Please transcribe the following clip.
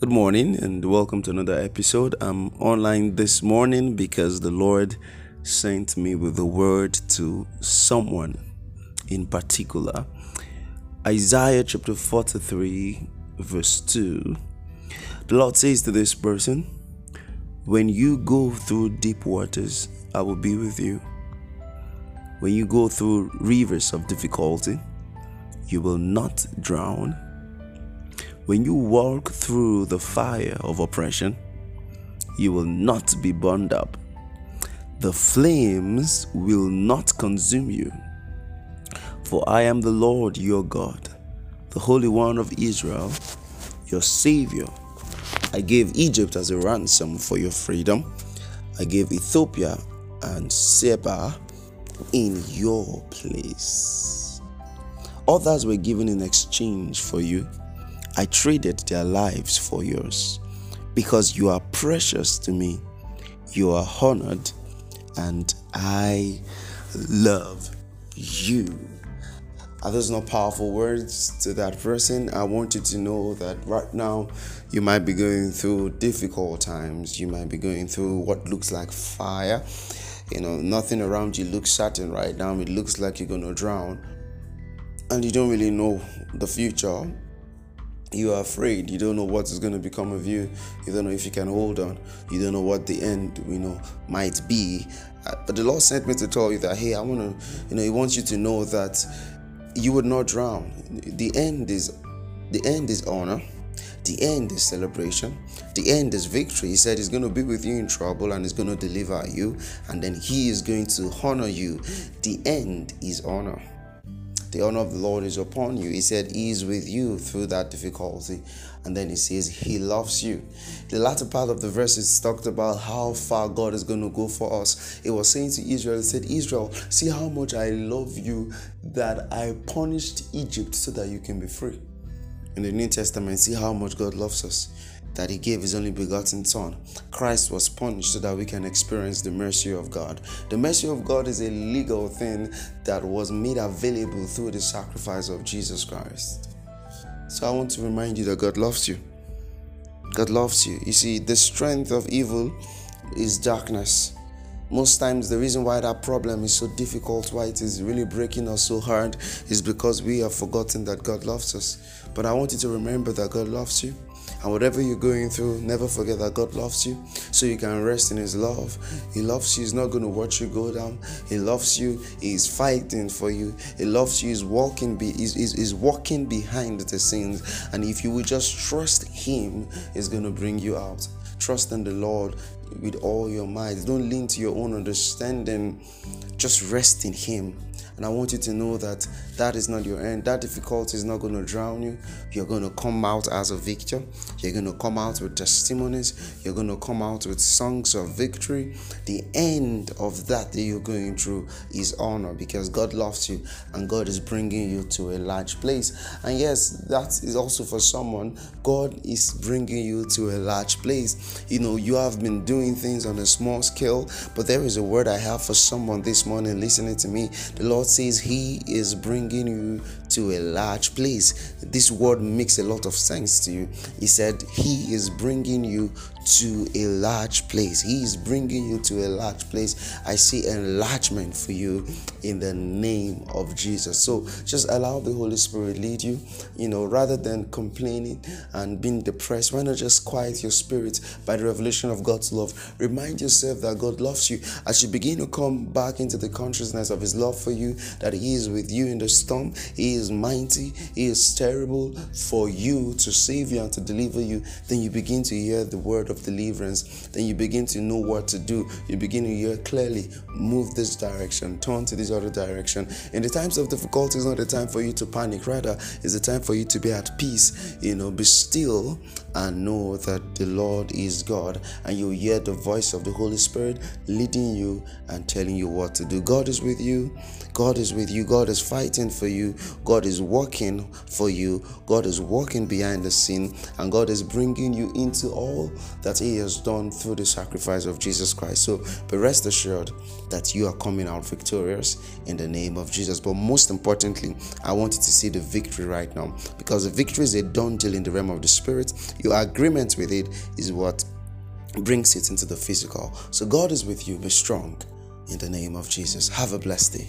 Good morning and welcome to another episode. I'm online this morning because the Lord sent me with a word to someone in particular. Isaiah chapter 43, verse 2. The Lord says to this person, When you go through deep waters, I will be with you. When you go through rivers of difficulty, you will not drown when you walk through the fire of oppression, you will not be burned up. The flames will not consume you. For I am the Lord your God, the Holy One of Israel, your Savior. I gave Egypt as a ransom for your freedom. I gave Ethiopia and Seba in your place. Others were given in exchange for you I traded their lives for yours because you are precious to me. You are honored, and I love you. Are those not powerful words to that person? I want you to know that right now you might be going through difficult times. You might be going through what looks like fire. You know, nothing around you looks certain right now. It looks like you're going to drown. And you don't really know the future you are afraid you don't know what is going to become of you you don't know if you can hold on you don't know what the end you know might be uh, but the lord sent me to tell you that hey i want to you know he wants you to know that you would not drown the end is the end is honor the end is celebration. The end is victory. He said he's going to be with you in trouble and he's going to deliver you, and then he is going to honor you. The end is honor. The honor of the Lord is upon you. He said, He is with you through that difficulty. And then He says, He loves you. The latter part of the verse is talked about how far God is going to go for us. It was saying to Israel, He said, Israel, see how much I love you that I punished Egypt so that you can be free. In the New Testament, see how much God loves us that he gave his only begotten son. Christ was punished so that we can experience the mercy of God. The mercy of God is a legal thing that was made available through the sacrifice of Jesus Christ. So I want to remind you that God loves you. God loves you. You see, the strength of evil is darkness. Most times, the reason why that problem is so difficult, why it is really breaking us so hard, is because we have forgotten that God loves us. But I want you to remember that God loves you. And whatever you're going through, never forget that God loves you so you can rest in His love. He loves you. He's not going to watch you go down. He loves you. He's fighting for you. He loves you. He's walking, be, he's, he's, he's walking behind the scenes. And if you will just trust Him, He's going to bring you out. Trust in the Lord with all your might. Don't lean to your own understanding. Just rest in Him and I want you to know that that is not your end. That difficulty is not going to drown you. You're going to come out as a victor. You're going to come out with testimonies. You're going to come out with songs of victory. The end of that that you're going through is honor because God loves you and God is bringing you to a large place. And yes, that is also for someone. God is bringing you to a large place. You know, you have been doing things on a small scale, but there is a word I have for someone this morning listening to me. The Lord says He is bringing you to a large place. This word makes a lot of sense to you. He said He is bringing you to a large place. He is bringing you to a large place. I see enlargement for you in the name of Jesus. So just allow the Holy Spirit lead you. You know, rather than complaining and being depressed, why not just quiet your spirit by the revelation of God's love? Remind yourself that God loves you. As you begin to come back into the consciousness of His love for you, that He is with you in the storm, He is mighty, He is terrible for you to save you and to deliver you, then you begin to hear the word of deliverance. Then you begin to know what to do. You begin to hear clearly, move this direction, turn to this other direction. In the times of difficulty, it's not the time for you to panic, rather, it's the time for you to be at peace. You know, be still and know that the Lord is God, and you hear the voice of the Holy Spirit leading you and telling you what to do. God is with you. God is with you. God is fighting for you. God is working for you. God is working behind the scene, and God is bringing you into all that He has done through the sacrifice of Jesus Christ. So be rest assured that you are coming out victorious in the name of Jesus. But most importantly, I want you to see the victory right now because the victory is a done deal in the realm of the spirit. Your agreement with it is what brings it into the physical. So God is with you. Be strong in the name of Jesus. Have a blessed day.